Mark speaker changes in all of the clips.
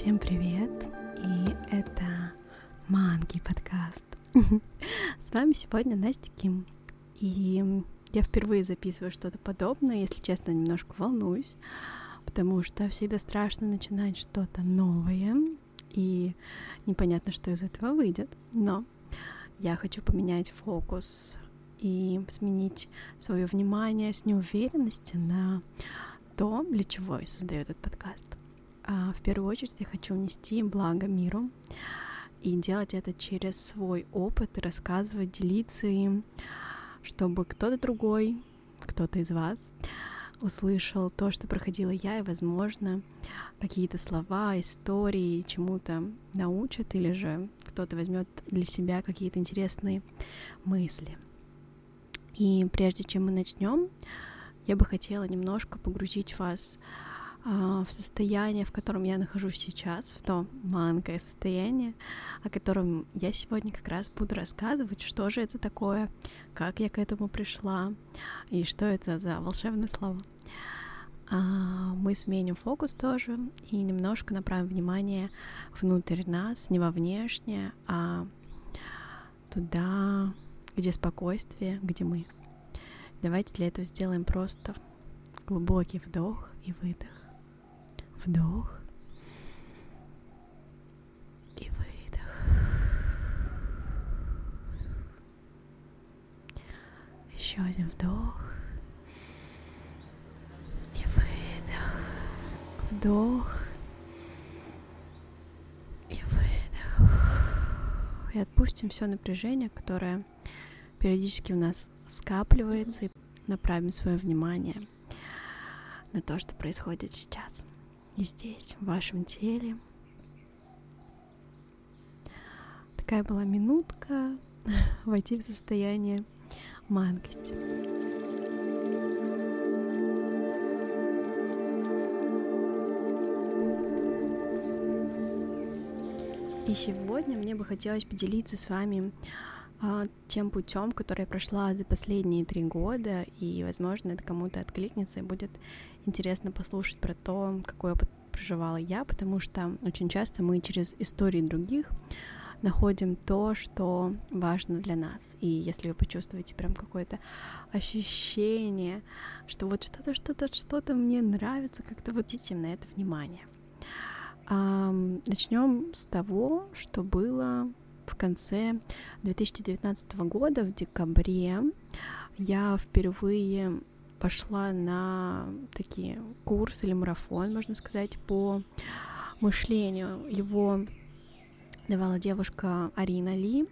Speaker 1: Всем привет! И это Манки подкаст. С вами сегодня Настя Ким. И я впервые записываю что-то подобное, если честно, немножко волнуюсь, потому что всегда страшно начинать что-то новое, и непонятно, что из этого выйдет. Но я хочу поменять фокус и сменить свое внимание с неуверенности на то, для чего я создаю этот подкаст. А в первую очередь я хочу внести благо миру и делать это через свой опыт рассказывать, делиться им, чтобы кто-то другой, кто-то из вас услышал то, что проходила я, и, возможно, какие-то слова, истории чему-то научат, или же кто-то возьмет для себя какие-то интересные мысли. И прежде чем мы начнем, я бы хотела немножко погрузить вас а, в состояние, в котором я нахожусь сейчас, в то манкое состояние, о котором я сегодня как раз буду рассказывать, что же это такое, как я к этому пришла и что это за волшебное слово. А, мы сменим фокус тоже и немножко направим внимание внутрь нас, не во внешнее, а туда, где спокойствие, где мы. Давайте для этого сделаем просто глубокий вдох и выдох. Вдох и выдох. Еще один вдох и выдох. Вдох и выдох. И отпустим все напряжение, которое периодически у нас скапливается, и направим свое внимание на то, что происходит сейчас здесь, в вашем теле. Такая была минутка войти в состояние манкости. И сегодня мне бы хотелось поделиться с вами тем путем, который я прошла за последние три года, и, возможно, это кому-то откликнется, и будет интересно послушать про то, какой опыт проживала я, потому что очень часто мы через истории других находим то, что важно для нас. И если вы почувствуете прям какое-то ощущение, что вот что-то, что-то, что-то мне нравится, как-то вот идите на это внимание. Начнем с того, что было в конце 2019 года, в декабре, я впервые пошла на такие курсы или марафон, можно сказать, по мышлению. Его давала девушка Арина Ли,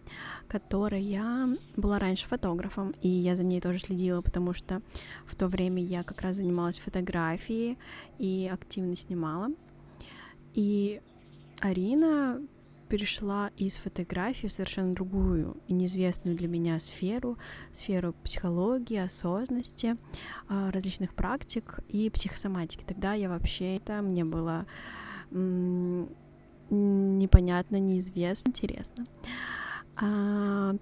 Speaker 1: которая была раньше фотографом, и я за ней тоже следила, потому что в то время я как раз занималась фотографией и активно снимала. И Арина перешла из фотографии в совершенно другую и неизвестную для меня сферу, сферу психологии, осознанности, а, различных практик и психосоматики. Тогда я вообще это мне было непонятно, неизвестно, интересно. А,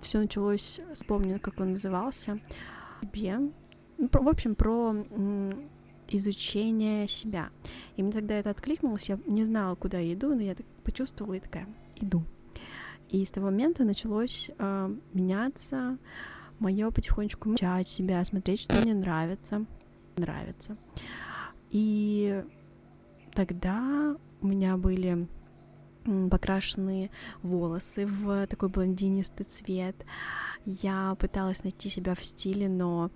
Speaker 1: все началось, вспомню, как он назывался, ну, в общем, про изучение себя. И мне тогда это откликнулось, я не знала, куда я иду, но я так почувствовала и такая, иду. И с того момента началось э, меняться мое потихонечку изучать себя, смотреть, что мне нравится, нравится. И тогда у меня были покрашенные волосы в такой блондинистый цвет. Я пыталась найти себя в стиле, но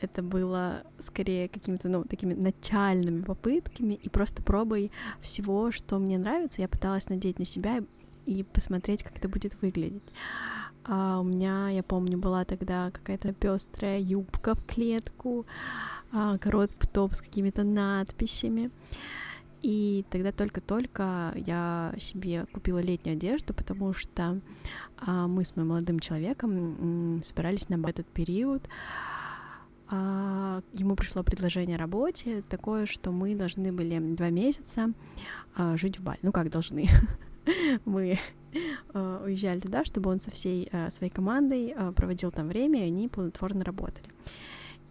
Speaker 1: это было скорее какими-то, ну, такими начальными попытками и просто пробой всего, что мне нравится. Я пыталась надеть на себя и посмотреть, как это будет выглядеть. А у меня, я помню, была тогда какая-то пестрая юбка в клетку, а, короткий топ с какими-то надписями. И тогда только-только я себе купила летнюю одежду, потому что а, мы с моим молодым человеком собирались на этот период а, ему пришло предложение о работе такое, что мы должны были два месяца а, жить в Бали. Ну как должны? мы а, уезжали туда, чтобы он со всей своей командой проводил там время, и они плодотворно работали.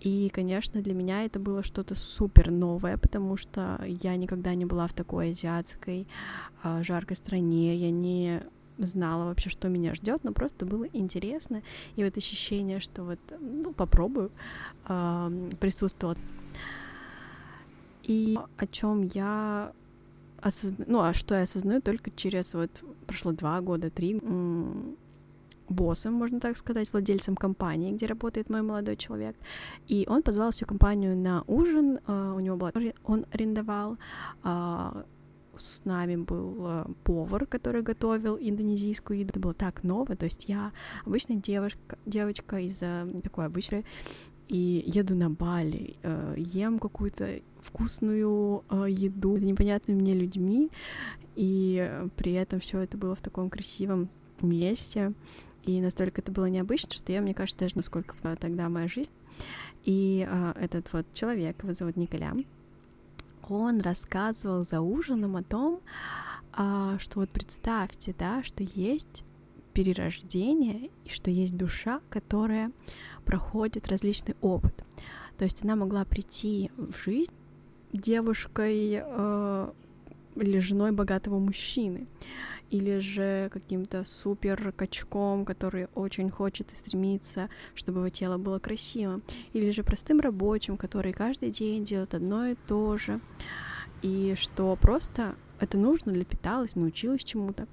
Speaker 1: И, конечно, для меня это было что-то супер новое, потому что я никогда не была в такой азиатской жаркой стране, я не знала вообще, что меня ждет, но просто было интересно. И вот ощущение, что вот, ну, попробую, э, присутствовало. И о чем я осознаю, ну, а что я осознаю только через вот прошло два года, три боссом, можно так сказать, владельцем компании, где работает мой молодой человек. И он позвал всю компанию на ужин, uh, у него была... Он арендовал, uh, с нами был uh, повар, который готовил индонезийскую еду. Это было так ново, то есть я обычная девушка, девочка из uh, такой обычной и еду на Бали, э, ем какую-то вкусную э, еду с непонятными мне людьми, и при этом все это было в таком красивом месте, и настолько это было необычно, что я, мне кажется, даже насколько тогда моя жизнь. И э, этот вот человек, его зовут Николя, он рассказывал за ужином о том, э, что вот представьте, да, что есть перерождение и что есть душа, которая проходит различный опыт. То есть она могла прийти в жизнь девушкой э, или женой богатого мужчины, или же каким-то супер качком, который очень хочет и стремится, чтобы его тело было красивым, или же простым рабочим, который каждый день делает одно и то же, и что просто это нужно для питалась, научилась чему-то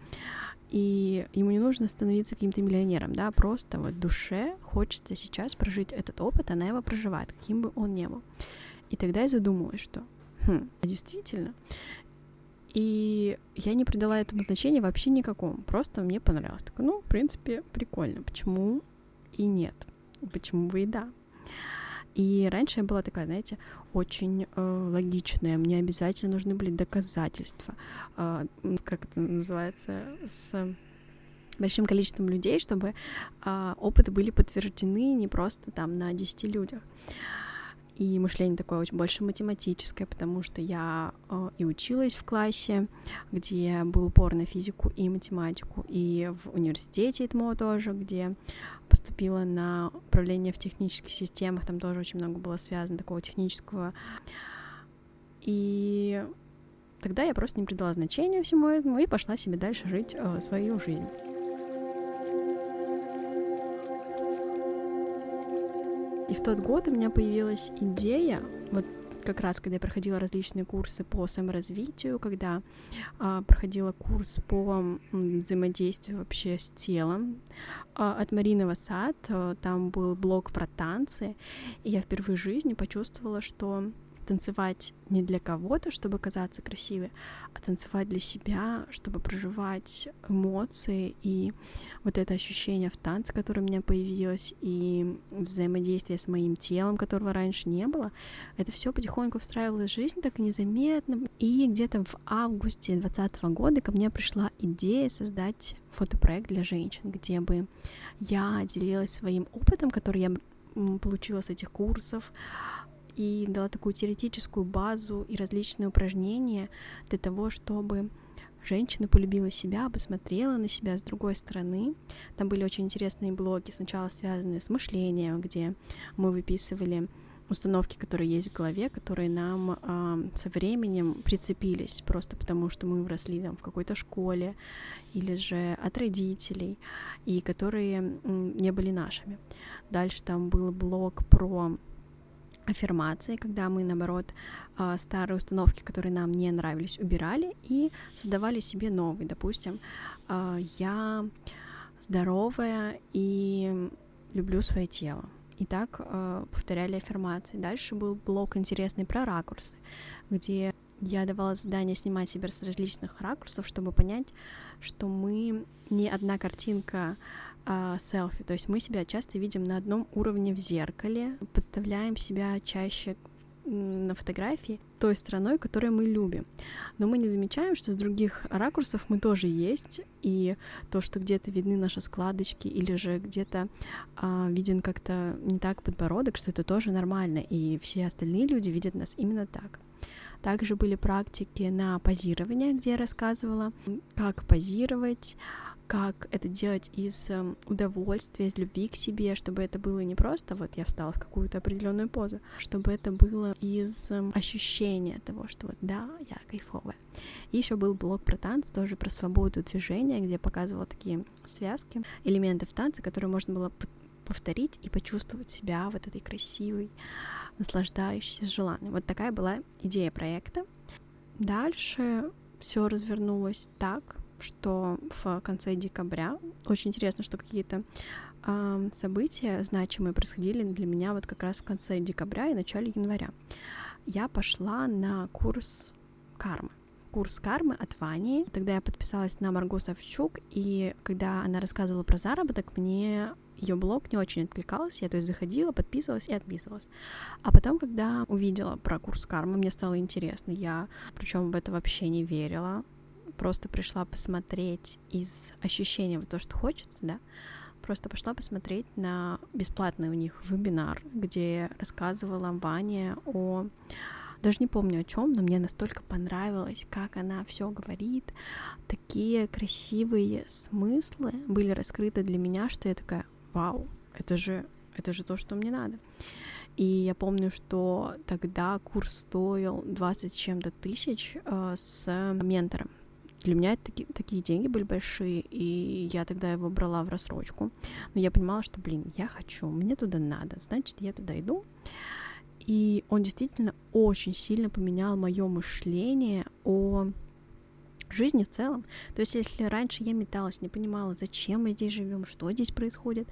Speaker 1: и ему не нужно становиться каким-то миллионером, да, просто вот душе хочется сейчас прожить этот опыт, она его проживает, каким бы он ни был. И тогда я задумалась, что хм, действительно. И я не придала этому значения вообще никакому, просто мне понравилось. Так, ну, в принципе, прикольно, почему и нет, почему бы и да. И раньше я была такая, знаете, очень э, логичная. Мне обязательно нужны были доказательства, э, как это называется, с большим количеством людей, чтобы э, опыты были подтверждены не просто там на 10 людях. И мышление такое очень больше математическое, потому что я э, и училась в классе, где был упор на физику и математику, и в университете ИТМО тоже, где поступила на управление в технических системах, там тоже очень много было связано такого технического. И тогда я просто не придала значения всему этому и пошла себе дальше жить э, свою жизнь. И в тот год у меня появилась идея, вот как раз когда я проходила различные курсы по саморазвитию, когда а, проходила курс по взаимодействию вообще с телом а, от Марины Васад, а, там был блог про танцы, и я впервые в жизни почувствовала, что танцевать не для кого-то, чтобы казаться красивой, а танцевать для себя, чтобы проживать эмоции и вот это ощущение в танце, которое у меня появилось, и взаимодействие с моим телом, которого раньше не было, это все потихоньку встраивалось в жизнь так незаметно. И где-то в августе 2020 года ко мне пришла идея создать фотопроект для женщин, где бы я делилась своим опытом, который я получила с этих курсов, и дала такую теоретическую базу и различные упражнения для того, чтобы женщина полюбила себя, посмотрела на себя с другой стороны. Там были очень интересные блоги, сначала связанные с мышлением, где мы выписывали установки, которые есть в голове, которые нам э, со временем прицепились, просто потому что мы выросли там в какой-то школе или же от родителей, и которые не были нашими. Дальше там был блог про аффирмации, когда мы, наоборот, а, старые установки, которые нам не нравились, убирали и создавали себе новые. Допустим, а, я здоровая и люблю свое тело. И так а, повторяли аффирмации. Dальше был блок интересный про ракурсы, где я давала задание снимать себя с различных ракурсов, чтобы понять, что мы не одна картинка а, селфи. То есть мы себя часто видим на одном уровне в зеркале, подставляем себя чаще на фотографии той стороной, которую мы любим. Но мы не замечаем, что с других ракурсов мы тоже есть, и то, что где-то видны наши складочки, или же где-то а, виден как-то не так подбородок, что это тоже нормально, и все остальные люди видят нас именно так. Также были практики на позирование, где я рассказывала, как позировать, как это делать из эм, удовольствия, из любви к себе, чтобы это было не просто вот я встала в какую-то определенную позу, чтобы это было из эм, ощущения того, что вот да, я кайфовая. И еще был блог про танцы, тоже про свободу движения, где показывала такие связки, элементы в танце, которые можно было повторить и почувствовать себя вот этой красивой, наслаждающейся, желанной. Вот такая была идея проекта. Дальше все развернулось так, что в конце декабря очень интересно, что какие-то э, события значимые происходили для меня вот как раз в конце декабря и начале января. Я пошла на курс кармы курс кармы от Вани. Тогда я подписалась на Марго Савчук, и когда она рассказывала про заработок, мне ее блог не очень откликался, я то есть заходила, подписывалась и отписывалась. А потом, когда увидела про курс кармы, мне стало интересно. Я, причем в это вообще не верила, просто пришла посмотреть из ощущения вот то, что хочется, да, просто пошла посмотреть на бесплатный у них вебинар, где рассказывала Ваня о даже не помню о чем, но мне настолько понравилось, как она все говорит. Такие красивые смыслы были раскрыты для меня, что я такая, вау, это же, это же то, что мне надо. И я помню, что тогда курс стоил 20 чем-то тысяч э, с ментором для меня таки, такие деньги были большие, и я тогда его брала в рассрочку. Но я понимала, что, блин, я хочу, мне туда надо, значит, я туда иду. И он действительно очень сильно поменял мое мышление о жизни в целом. То есть, если раньше я металась, не понимала, зачем мы здесь живем, что здесь происходит,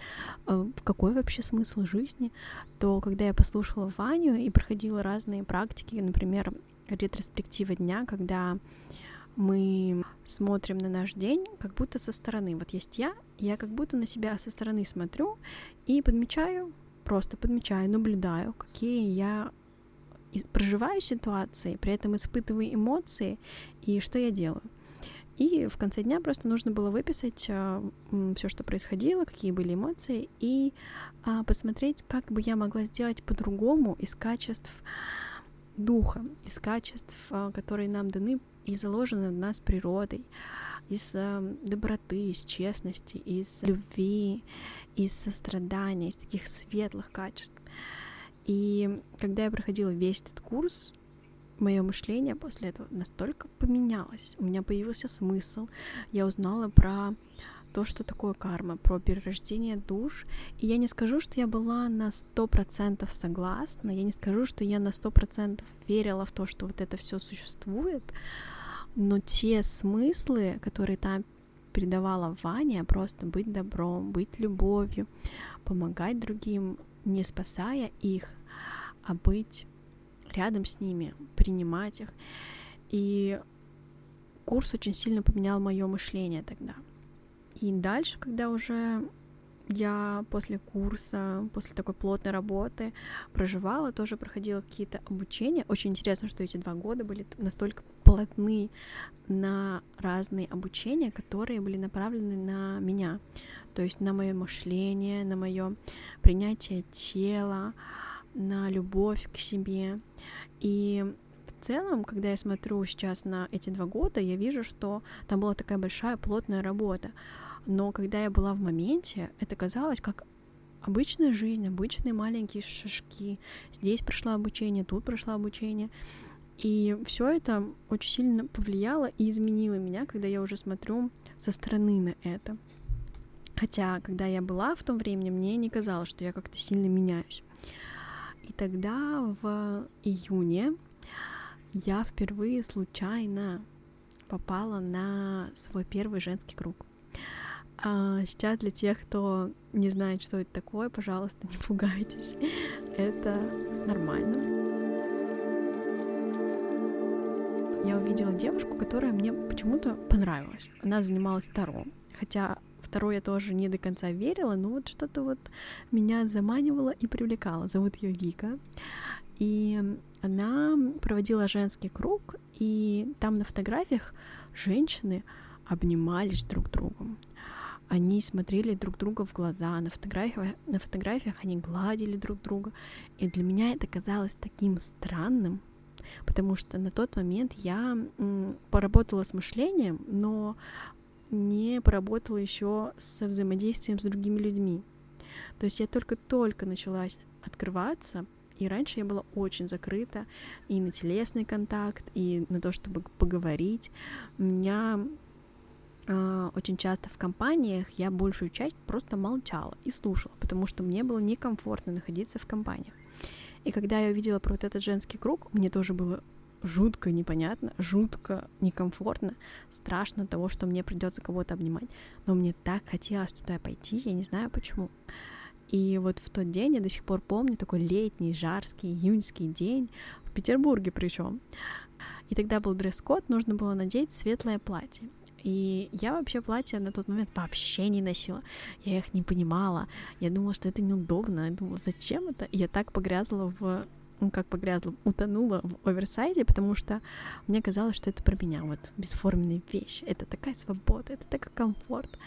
Speaker 1: э, какой вообще смысл жизни, то когда я послушала Ваню и проходила разные практики, например, ретроспектива дня, когда мы смотрим на наш день как будто со стороны. Вот есть я, я как будто на себя со стороны смотрю и подмечаю, просто подмечаю, наблюдаю, какие я проживаю ситуации, при этом испытываю эмоции и что я делаю. И в конце дня просто нужно было выписать э, все, что происходило, какие были эмоции, и э, посмотреть, как бы я могла сделать по-другому из качеств духа, из качеств, э, которые нам даны и заложено в нас природой, из э, доброты, из честности, из любви, из сострадания, из таких светлых качеств. И когда я проходила весь этот курс, мое мышление после этого настолько поменялось. У меня появился смысл. Я узнала про то, что такое карма, про перерождение душ. И я не скажу, что я была на сто процентов согласна, я не скажу, что я на сто процентов верила в то, что вот это все существует, но те смыслы, которые там передавала Ваня, просто быть добром, быть любовью, помогать другим, не спасая их, а быть рядом с ними, принимать их. И курс очень сильно поменял мое мышление тогда. И дальше, когда уже я после курса, после такой плотной работы проживала, тоже проходила какие-то обучения. Очень интересно, что эти два года были настолько плотны на разные обучения, которые были направлены на меня. То есть на мое мышление, на мое принятие тела, на любовь к себе. И в целом, когда я смотрю сейчас на эти два года, я вижу, что там была такая большая плотная работа но когда я была в моменте, это казалось как обычная жизнь, обычные маленькие шажки. Здесь прошло обучение, тут прошло обучение. И все это очень сильно повлияло и изменило меня, когда я уже смотрю со стороны на это. Хотя, когда я была в том времени, мне не казалось, что я как-то сильно меняюсь. И тогда в июне я впервые случайно попала на свой первый женский круг. А сейчас для тех, кто не знает, что это такое, пожалуйста, не пугайтесь. Это нормально. Я увидела девушку, которая мне почему-то понравилась. Она занималась Таро. Хотя второе я тоже не до конца верила, но вот что-то вот меня заманивало и привлекало. Зовут ее Вика. И она проводила женский круг, и там на фотографиях женщины обнимались друг другом они смотрели друг друга в глаза, на фотографиях, на фотографиях они гладили друг друга. И для меня это казалось таким странным, потому что на тот момент я поработала с мышлением, но не поработала еще со взаимодействием с другими людьми. То есть я только-только начала открываться, и раньше я была очень закрыта и на телесный контакт, и на то, чтобы поговорить. У меня очень часто в компаниях я большую часть просто молчала и слушала, потому что мне было некомфортно находиться в компаниях. И когда я увидела про вот этот женский круг, мне тоже было жутко непонятно, жутко некомфортно, страшно того, что мне придется кого-то обнимать. Но мне так хотелось туда пойти, я не знаю почему. И вот в тот день я до сих пор помню такой летний, жарский, июньский день в Петербурге причем. И тогда был дресс-код, нужно было надеть светлое платье. И я вообще платья на тот момент вообще не носила. Я их не понимала. Я думала, что это неудобно. Я думала, зачем это? И я так погрязла в ну, как погрязла, утонула в оверсайзе, потому что мне казалось, что это про меня, вот, бесформенные вещи, это такая свобода, это такой комфорт,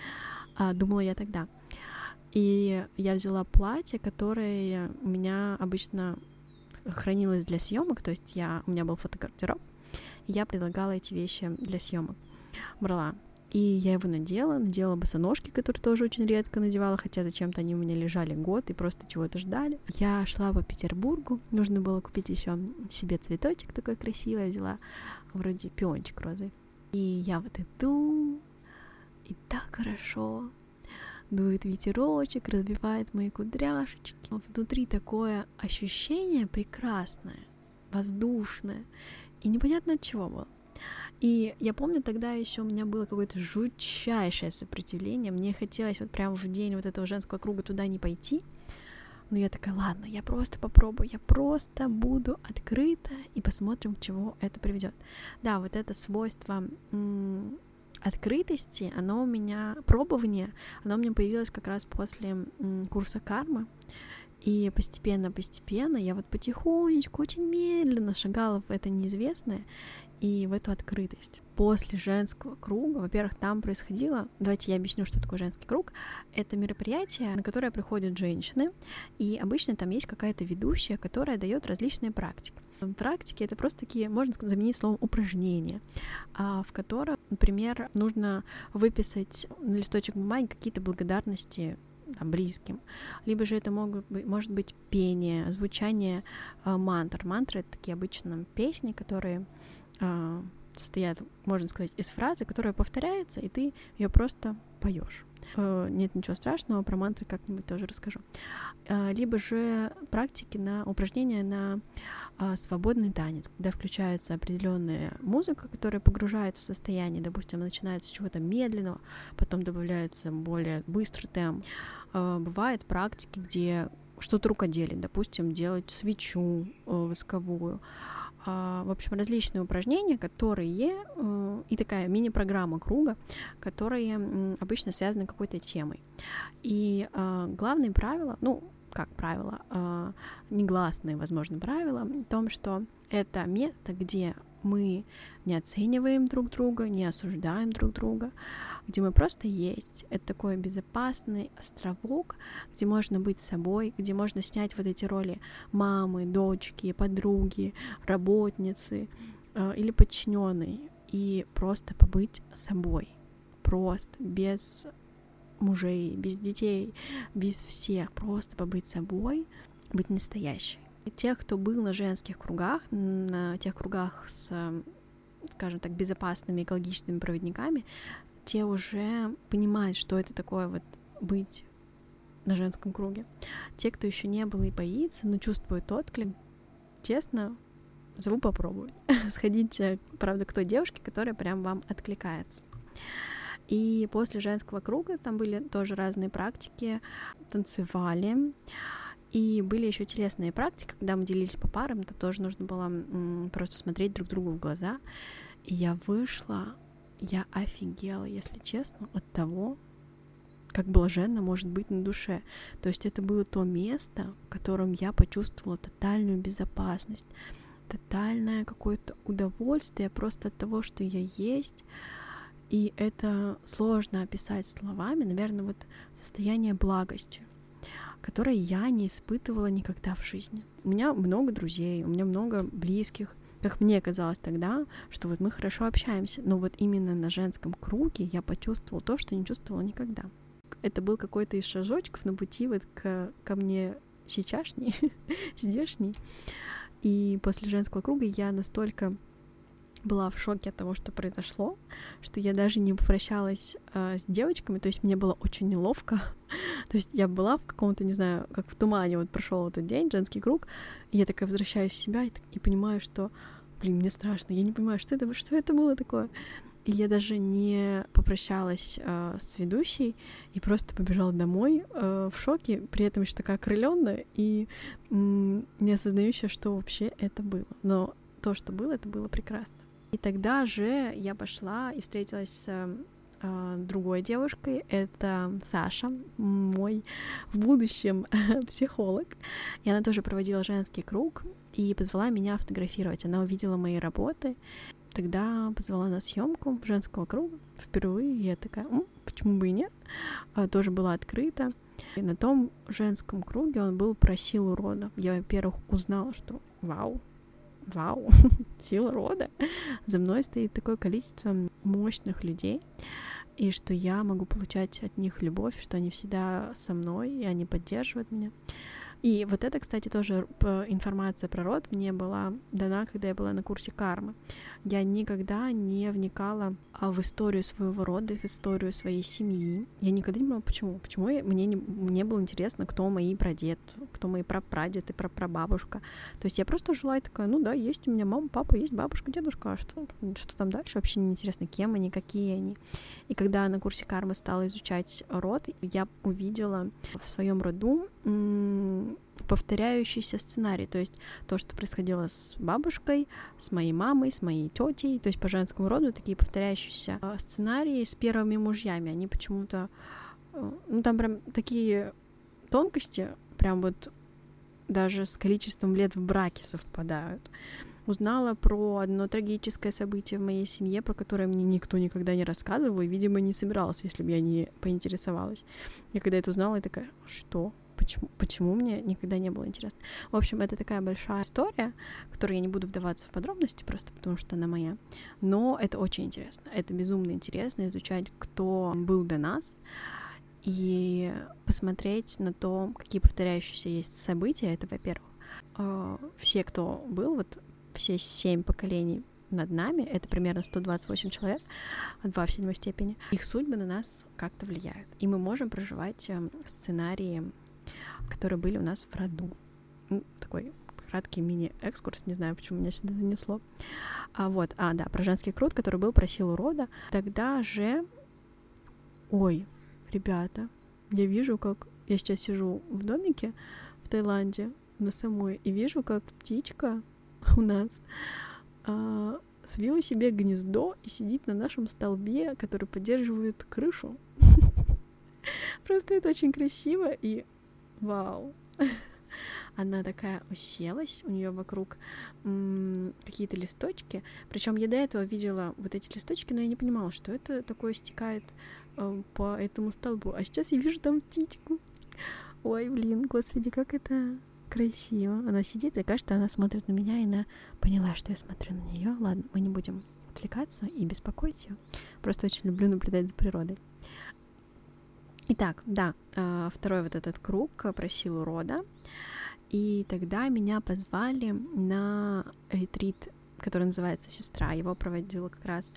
Speaker 1: а, думала я тогда. И я взяла платье, которое у меня обычно хранилось для съемок, то есть я, у меня был фотогардероб, и я предлагала эти вещи для съемок. Брала и я его надела, надела босоножки, которые тоже очень редко надевала, хотя зачем-то они у меня лежали год и просто чего-то ждали. Я шла по Петербургу, нужно было купить еще себе цветочек такой красивый, взяла вроде пиончик розовый. И я вот иду, и так хорошо, дует ветерочек, разбивает мои кудряшечки. Внутри такое ощущение прекрасное, воздушное, и непонятно от чего было. И я помню, тогда еще у меня было какое-то жутчайшее сопротивление. Мне хотелось вот прямо в день вот этого женского круга туда не пойти. Но я такая, ладно, я просто попробую, я просто буду открыта и посмотрим, к чему это приведет. Да, вот это свойство м- открытости, оно у меня, пробование, оно у меня появилось как раз после м- курса кармы. И постепенно-постепенно я вот потихонечку, очень медленно шагала в это неизвестное и в эту открытость. После женского круга, во-первых, там происходило, давайте я объясню, что такое женский круг. Это мероприятие, на которое приходят женщины, и обычно там есть какая-то ведущая, которая дает различные практики. Практики это просто такие, можно заменить словом упражнения, а, в которых, например, нужно выписать на листочек бумаги какие-то благодарности там, близким. Либо же это могут быть, может быть пение, звучание э, мантр. Мантры — это такие обычно песни, которые э, состоят, можно сказать, из фразы, которая повторяется, и ты ее просто поешь. Э, нет ничего страшного, про мантры как-нибудь тоже расскажу. Э, либо же практики на упражнения на э, свободный танец, когда включается определенная музыка, которая погружает в состояние, допустим, начинается с чего-то медленного, потом добавляется более быстрый темп. Бывают практики, где что-то рукоделие, допустим, делать свечу восковую, а, в общем, различные упражнения, которые э, и такая мини-программа круга, которые обычно связаны какой-то темой. И а, главное правило, ну, как правило, а, негласные, возможно, правила в том, что это место, где мы не оцениваем друг друга, не осуждаем друг друга, где мы просто есть. Это такой безопасный островок, где можно быть собой, где можно снять вот эти роли мамы, дочки, подруги, работницы э, или подчиненной и просто побыть собой. Просто, без мужей, без детей, без всех, просто побыть собой, быть настоящей. Тех, кто был на женских кругах, на тех кругах с, скажем так, безопасными экологичными проводниками, те уже понимают, что это такое вот быть на женском круге. Те, кто еще не был и боится, но чувствует отклик, честно, зову попробовать. Сходите, правда, к той девушке, которая прям вам откликается. И после женского круга там были тоже разные практики, танцевали, и были еще телесные практики, когда мы делились по парам, там тоже нужно было просто смотреть друг другу в глаза. И я вышла, я офигела, если честно, от того, как блаженно может быть на душе. То есть это было то место, в котором я почувствовала тотальную безопасность, тотальное какое-то удовольствие просто от того, что я есть. И это сложно описать словами, наверное, вот состояние благости которое я не испытывала никогда в жизни. У меня много друзей, у меня много близких, как мне казалось тогда, что вот мы хорошо общаемся, но вот именно на женском круге я почувствовала то, что не чувствовала никогда. Это был какой-то из шажочков на пути вот к, ко мне сейчасшний, здешний. И после женского круга я настолько была в шоке от того, что произошло, что я даже не попрощалась э, с девочками, то есть мне было очень неловко. то есть я была в каком-то, не знаю, как в тумане, вот прошел этот день, женский круг, и я такая возвращаюсь в себя и, и понимаю, что, блин, мне страшно, я не понимаю, что это, что это было такое. И я даже не попрощалась э, с ведущей и просто побежала домой э, в шоке, при этом еще такая окрыленная и э, не осознающая, что вообще это было. Но то, что было, это было прекрасно. И тогда же я пошла и встретилась с э, другой девушкой, это Саша, мой в будущем психолог. И она тоже проводила женский круг и позвала меня фотографировать. Она увидела мои работы, тогда позвала на съемку женского круга впервые. Я такая, М, почему бы и нет? А, тоже была открыта. И на том женском круге он был про силу рода. Я, во-первых, узнала, что вау, вау, сила рода. За мной стоит такое количество мощных людей, и что я могу получать от них любовь, что они всегда со мной, и они поддерживают меня. И вот это, кстати, тоже информация про род мне была дана, когда я была на курсе кармы. Я никогда не вникала а, в историю своего рода, в историю своей семьи. Я никогда не понимала, почему. Почему я, мне, не, мне было интересно, кто мои прадед, кто мои прапрадед и прапрабабушка. То есть я просто жила и такая, ну да, есть у меня мама, папа, есть бабушка, дедушка, а что, что там дальше? Вообще не интересно, кем они, какие они. И когда на курсе кармы стала изучать род, я увидела в своем роду повторяющийся сценарий, то есть то, что происходило с бабушкой, с моей мамой, с моей тетей, то есть по женскому роду такие повторяющиеся а, сценарии с первыми мужьями, они почему-то, э, ну там прям такие тонкости, прям вот даже с количеством лет в браке совпадают. Узнала про одно трагическое событие в моей семье, про которое мне никто никогда не рассказывал, и, видимо, не собирался, если бы я не поинтересовалась. Я когда это узнала, я такая, что? почему, почему мне никогда не было интересно. В общем, это такая большая история, в которой я не буду вдаваться в подробности, просто потому что она моя. Но это очень интересно. Это безумно интересно изучать, кто был до нас, и посмотреть на то, какие повторяющиеся есть события. Это, во-первых, а, все, кто был, вот все семь поколений над нами, это примерно 128 человек, два в седьмой степени, их судьбы на нас как-то влияют. И мы можем проживать эм, сценарии которые были у нас в роду. Ну, такой краткий мини-экскурс, не знаю, почему меня сюда занесло. А вот, а, да, про женский крут, который был про силу рода. Тогда же... Ой, ребята, я вижу, как... Я сейчас сижу в домике в Таиланде на самой, и вижу, как птичка у нас а, свила себе гнездо и сидит на нашем столбе, который поддерживает крышу. Просто это очень красиво, и Вау. Она такая уселась, у нее вокруг какие-то листочки. Причем я до этого видела вот эти листочки, но я не понимала, что это такое стекает э, по этому столбу. А сейчас я вижу там птичку. Ой, блин, господи, как это красиво. Она сидит, и кажется, она смотрит на меня, и она поняла, что я смотрю на нее. Ладно, мы не будем отвлекаться и беспокоить ее. Просто очень люблю наблюдать за природой. Итак, да, э, второй вот этот круг про силу рода. И тогда меня позвали на ретрит, который называется «Сестра». Его проводила как раз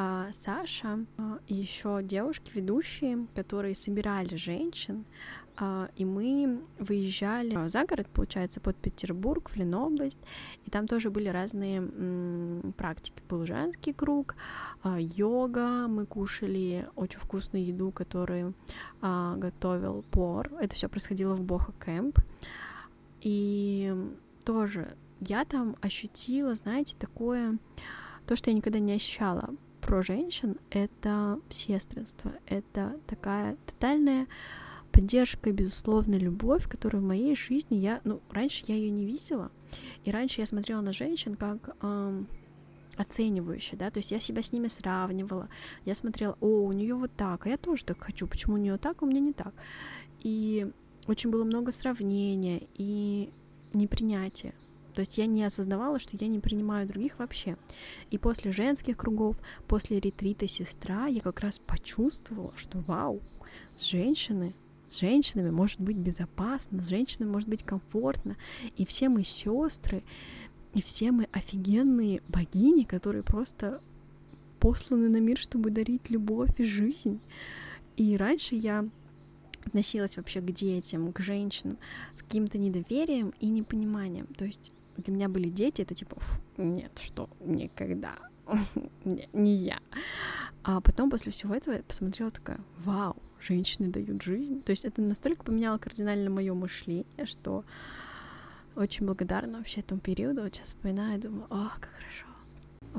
Speaker 1: а Саша а, и еще девушки, ведущие, которые собирали женщин, а, и мы выезжали за город, получается, под Петербург, в Ленобласть, и там тоже были разные практики. Был женский круг, а, йога, мы кушали очень вкусную еду, которую готовил Пор. Это все происходило в Боха Кэмп. И тоже я там ощутила, знаете, такое, то, что я никогда не ощущала про женщин — это сестринство, это такая тотальная поддержка, безусловная любовь, которую в моей жизни я, ну, раньше я ее не видела, и раньше я смотрела на женщин как эм, оценивающе, да, то есть я себя с ними сравнивала, я смотрела, о, у нее вот так, а я тоже так хочу, почему у нее так, а у меня не так, и очень было много сравнения и непринятия, То есть я не осознавала, что я не принимаю других вообще. И после женских кругов, после ретрита сестра, я как раз почувствовала, что вау, женщины с женщинами может быть безопасно, с женщинами может быть комфортно. И все мы сестры, и все мы офигенные богини, которые просто посланы на мир, чтобы дарить любовь и жизнь. И раньше я относилась вообще к детям, к женщинам с каким-то недоверием и непониманием. То есть для меня были дети, это типа, нет, что, никогда, не я. А потом после всего этого я посмотрела такая, вау, женщины дают жизнь. То есть это настолько поменяло кардинально мое мышление, что очень благодарна вообще этому периоду. Вот сейчас вспоминаю, думаю, о, как хорошо.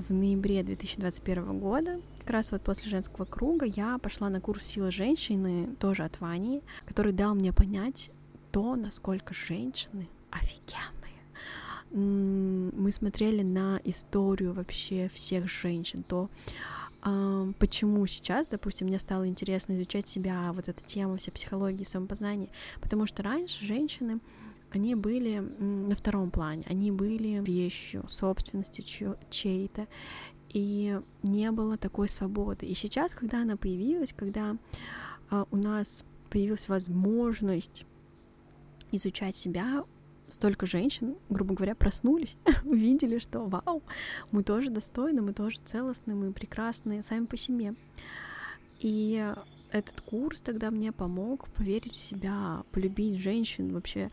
Speaker 1: В ноябре 2021 года, как раз вот после женского круга, я пошла на курс силы женщины, тоже от Вани, который дал мне понять то, насколько женщины офигенные. Мы смотрели на историю вообще всех женщин, то почему сейчас, допустим, мне стало интересно изучать себя, вот эта тема, вся психология, самопознание, потому что раньше женщины, они были на втором плане, они были вещью, собственностью чьей-то, и не было такой свободы. И сейчас, когда она появилась, когда а, у нас появилась возможность изучать себя, столько женщин, грубо говоря, проснулись, увидели, что вау, мы тоже достойны, мы тоже целостны, мы прекрасны сами по себе. И этот курс тогда мне помог поверить в себя, полюбить женщин вообще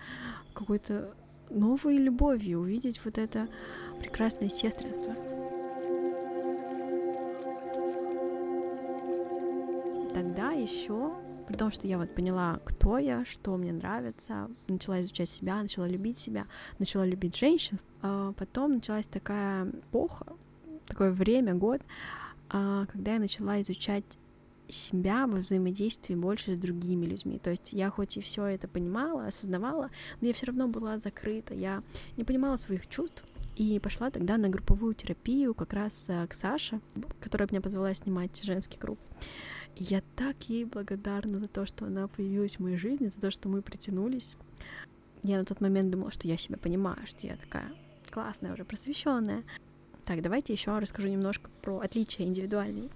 Speaker 1: какой-то новой любовью, увидеть вот это прекрасное сестринство. Тогда еще при том, что я вот поняла, кто я, что мне нравится, начала изучать себя, начала любить себя, начала любить женщин. А потом началась такая эпоха, такое время, год, а, когда я начала изучать себя во взаимодействии больше с другими людьми. То есть я хоть и все это понимала, осознавала, но я все равно была закрыта, я не понимала своих чувств, и пошла тогда на групповую терапию как раз к Саше, которая меня позвала снимать женский круг я так ей благодарна за то, что она появилась в моей жизни, за то, что мы притянулись. Я на тот момент думала, что я себя понимаю, что я такая классная, уже просвещенная. Так, давайте еще расскажу немножко про отличия индивидуальной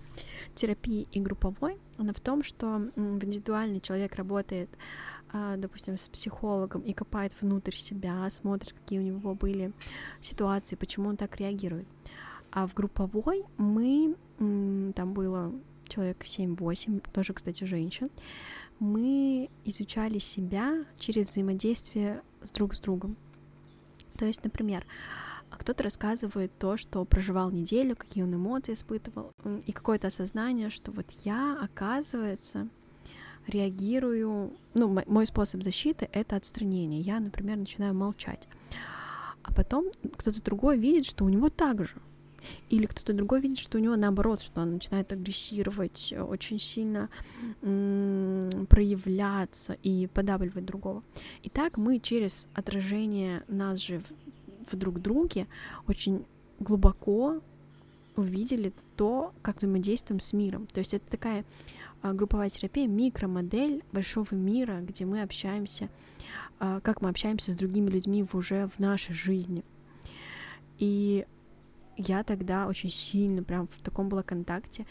Speaker 1: терапии и групповой. Она в том, что в индивидуальный человек работает, а, допустим, с психологом и копает внутрь себя, смотрит, какие у него были ситуации, почему он так реагирует. А в групповой мы, там было человек 7-8, тоже, кстати, женщин, мы изучали себя через взаимодействие с друг с другом. То есть, например, кто-то рассказывает то, что проживал неделю, какие он эмоции испытывал, и какое-то осознание, что вот я, оказывается, реагирую, ну, мой способ защиты — это отстранение. Я, например, начинаю молчать. А потом кто-то другой видит, что у него так же. Или кто-то другой видит, что у него наоборот, что он начинает агрессировать, э, очень сильно проявляться и подавливать другого. И так мы через отражение нас же в, в друг друге очень глубоко увидели то, как взаимодействуем с миром. То есть это такая а, групповая терапия, микромодель большого мира, где мы общаемся, а, как мы общаемся с другими людьми уже в нашей жизни. И я тогда очень сильно прям в таком была контакте,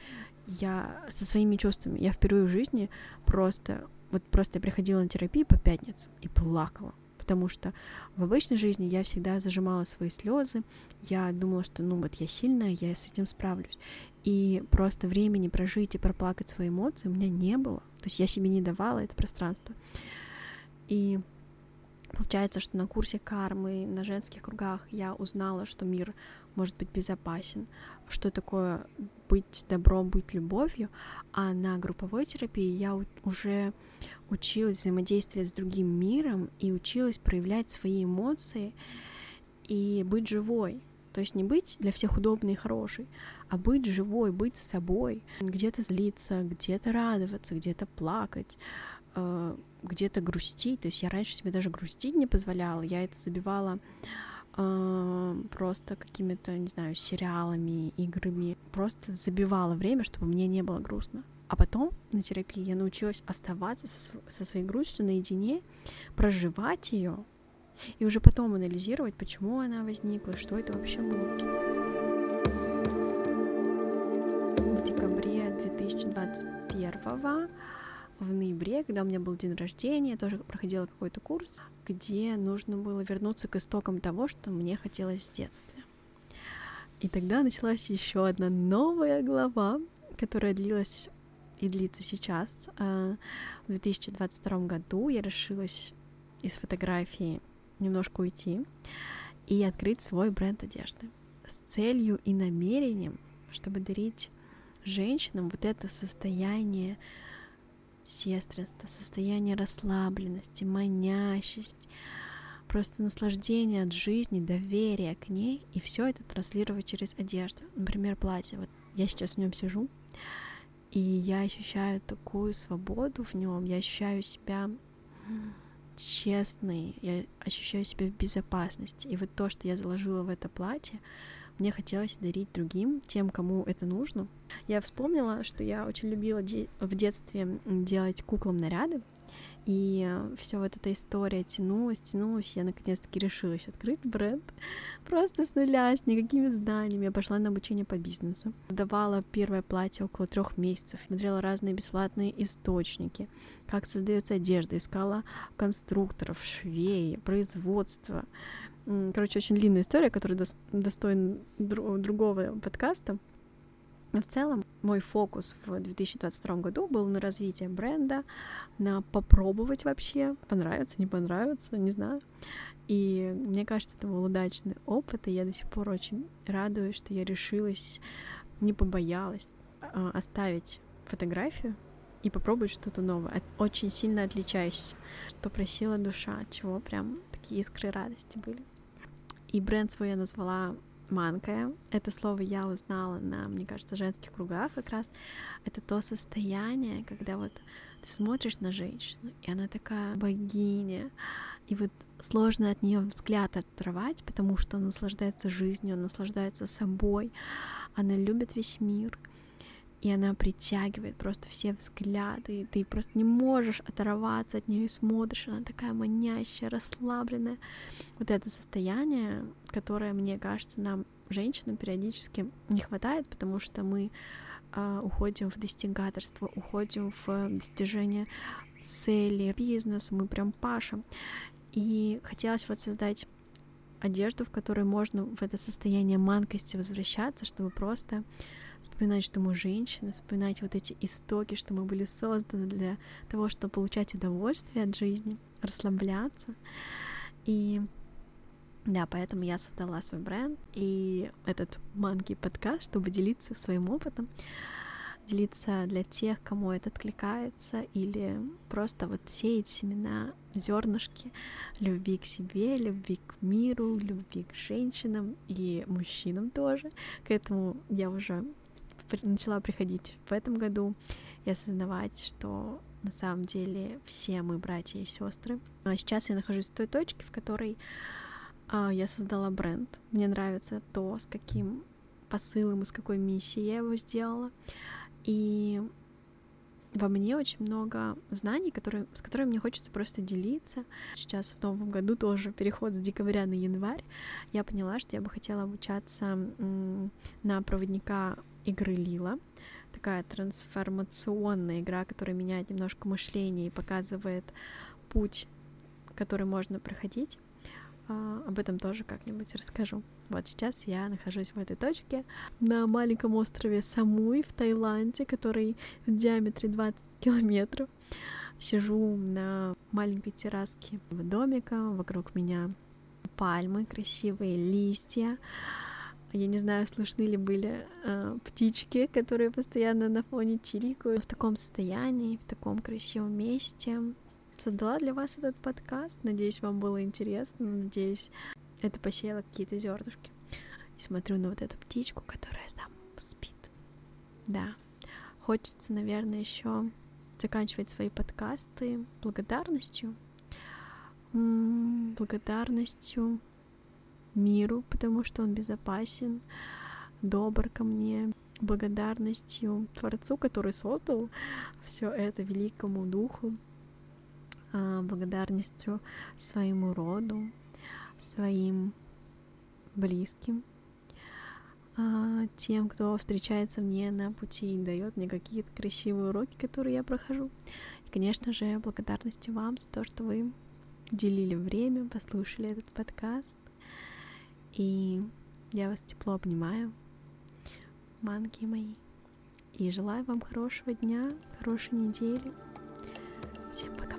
Speaker 1: я со своими чувствами, я впервые в жизни просто, вот просто я приходила на терапию по пятницу и плакала, потому что в обычной жизни я всегда зажимала свои слезы, я думала, что ну вот я сильная, я с этим справлюсь, и просто времени прожить и проплакать свои эмоции у меня не было, то есть я себе не давала это пространство, и Получается, что на курсе кармы, на женских кругах я узнала, что мир может быть безопасен, что такое быть добром, быть любовью, а на групповой терапии я уже училась взаимодействовать с другим миром и училась проявлять свои эмоции и быть живой. То есть не быть для всех удобной и хорошей, а быть живой, быть собой, где-то злиться, где-то радоваться, где-то плакать, э, где-то грустить. То есть я раньше себе даже грустить не позволяла, я это забивала э, просто какими-то, не знаю, сериалами, играми. Просто забивала время, чтобы мне не было грустно. А потом на терапии я научилась оставаться со, со своей грустью наедине, проживать ее И уже потом анализировать, почему она возникла, что это вообще было. В декабре 2021 в ноябре, когда у меня был день рождения, тоже проходила какой-то курс, где нужно было вернуться к истокам того, что мне хотелось в детстве. И тогда началась еще одна новая глава, которая длилась и длится сейчас. А, в 2022 году я решилась из фотографии немножко уйти и открыть свой бренд одежды с целью и намерением, чтобы дарить женщинам вот это состояние сестринства, состояние расслабленности, манящесть, просто наслаждение от жизни, доверие к ней, и все это транслировать через одежду. Например, платье. Вот я сейчас в нем сижу, и я ощущаю такую свободу в нем, я ощущаю себя честной, я ощущаю себя в безопасности. И вот то, что я заложила в это платье, мне хотелось дарить другим, тем, кому это нужно. Я вспомнила, что я очень любила де- в детстве делать куклам наряды, и все вот эта история тянулась, тянулась, я наконец-таки решилась открыть бренд просто с нуля, с никакими знаниями. Я пошла на обучение по бизнесу. Давала первое платье около трех месяцев, смотрела разные бесплатные источники, как создается одежда, искала конструкторов, швей, производство. Короче, очень длинная история, которая достойна другого подкаста. Но в целом мой фокус в 2022 году был на развитие бренда, на попробовать вообще, понравится, не понравится, не знаю. И мне кажется, это был удачный опыт, и я до сих пор очень радуюсь, что я решилась, не побоялась а, оставить фотографию и попробовать что-то новое, очень сильно отличающееся, что просила душа, чего прям такие искры радости были. И бренд свой я назвала манкая. Это слово я узнала на, мне кажется, женских кругах как раз. Это то состояние, когда вот ты смотришь на женщину, и она такая богиня, и вот сложно от нее взгляд отрывать, потому что она наслаждается жизнью, она наслаждается собой, она любит весь мир, и она притягивает просто все взгляды, и ты просто не можешь оторваться от нее и смотришь, она такая манящая, расслабленная. Вот это состояние, которое, мне кажется, нам, женщинам, периодически не хватает, потому что мы э, уходим в достигаторство, уходим в достижение цели, бизнес, мы прям пашем. И хотелось вот создать одежду, в которой можно в это состояние манкости возвращаться, чтобы просто вспоминать, что мы женщины, вспоминать вот эти истоки, что мы были созданы для того, чтобы получать удовольствие от жизни, расслабляться. И да, поэтому я создала свой бренд и этот манки подкаст, чтобы делиться своим опытом, делиться для тех, кому это откликается, или просто вот сеять семена, зернышки любви к себе, любви к миру, любви к женщинам и мужчинам тоже. К этому я уже начала приходить в этом году и осознавать, что на самом деле все мы братья и сестры. А сейчас я нахожусь в той точке, в которой а, я создала бренд. Мне нравится то, с каким посылом и с какой миссией я его сделала. И во мне очень много знаний, которые, с которыми мне хочется просто делиться. Сейчас в новом году тоже переход с декабря на январь. Я поняла, что я бы хотела обучаться на проводника игры Лила. Такая трансформационная игра, которая меняет немножко мышление и показывает путь, который можно проходить. А, об этом тоже как-нибудь расскажу. Вот сейчас я нахожусь в этой точке на маленьком острове Самуи в Таиланде, который в диаметре 20 километров. Сижу на маленькой терраске домика, вокруг меня пальмы, красивые листья, я не знаю, слышны ли были э, птички, которые постоянно на фоне чирикают. В таком состоянии, в таком красивом месте. Создала для вас этот подкаст. Надеюсь, вам было интересно. Надеюсь, это посеяло какие-то зернышки. И смотрю на вот эту птичку, которая там спит. Да. Хочется, наверное, еще заканчивать свои подкасты благодарностью. М-м, благодарностью миру, потому что он безопасен, добр ко мне, благодарностью Творцу, который создал все это великому духу, а, благодарностью своему роду, своим близким, а, тем, кто встречается мне на пути и дает мне какие-то красивые уроки, которые я прохожу. И, конечно же, благодарности вам за то, что вы уделили время, послушали этот подкаст. И я вас тепло обнимаю, манки мои. И желаю вам хорошего дня, хорошей недели. Всем пока.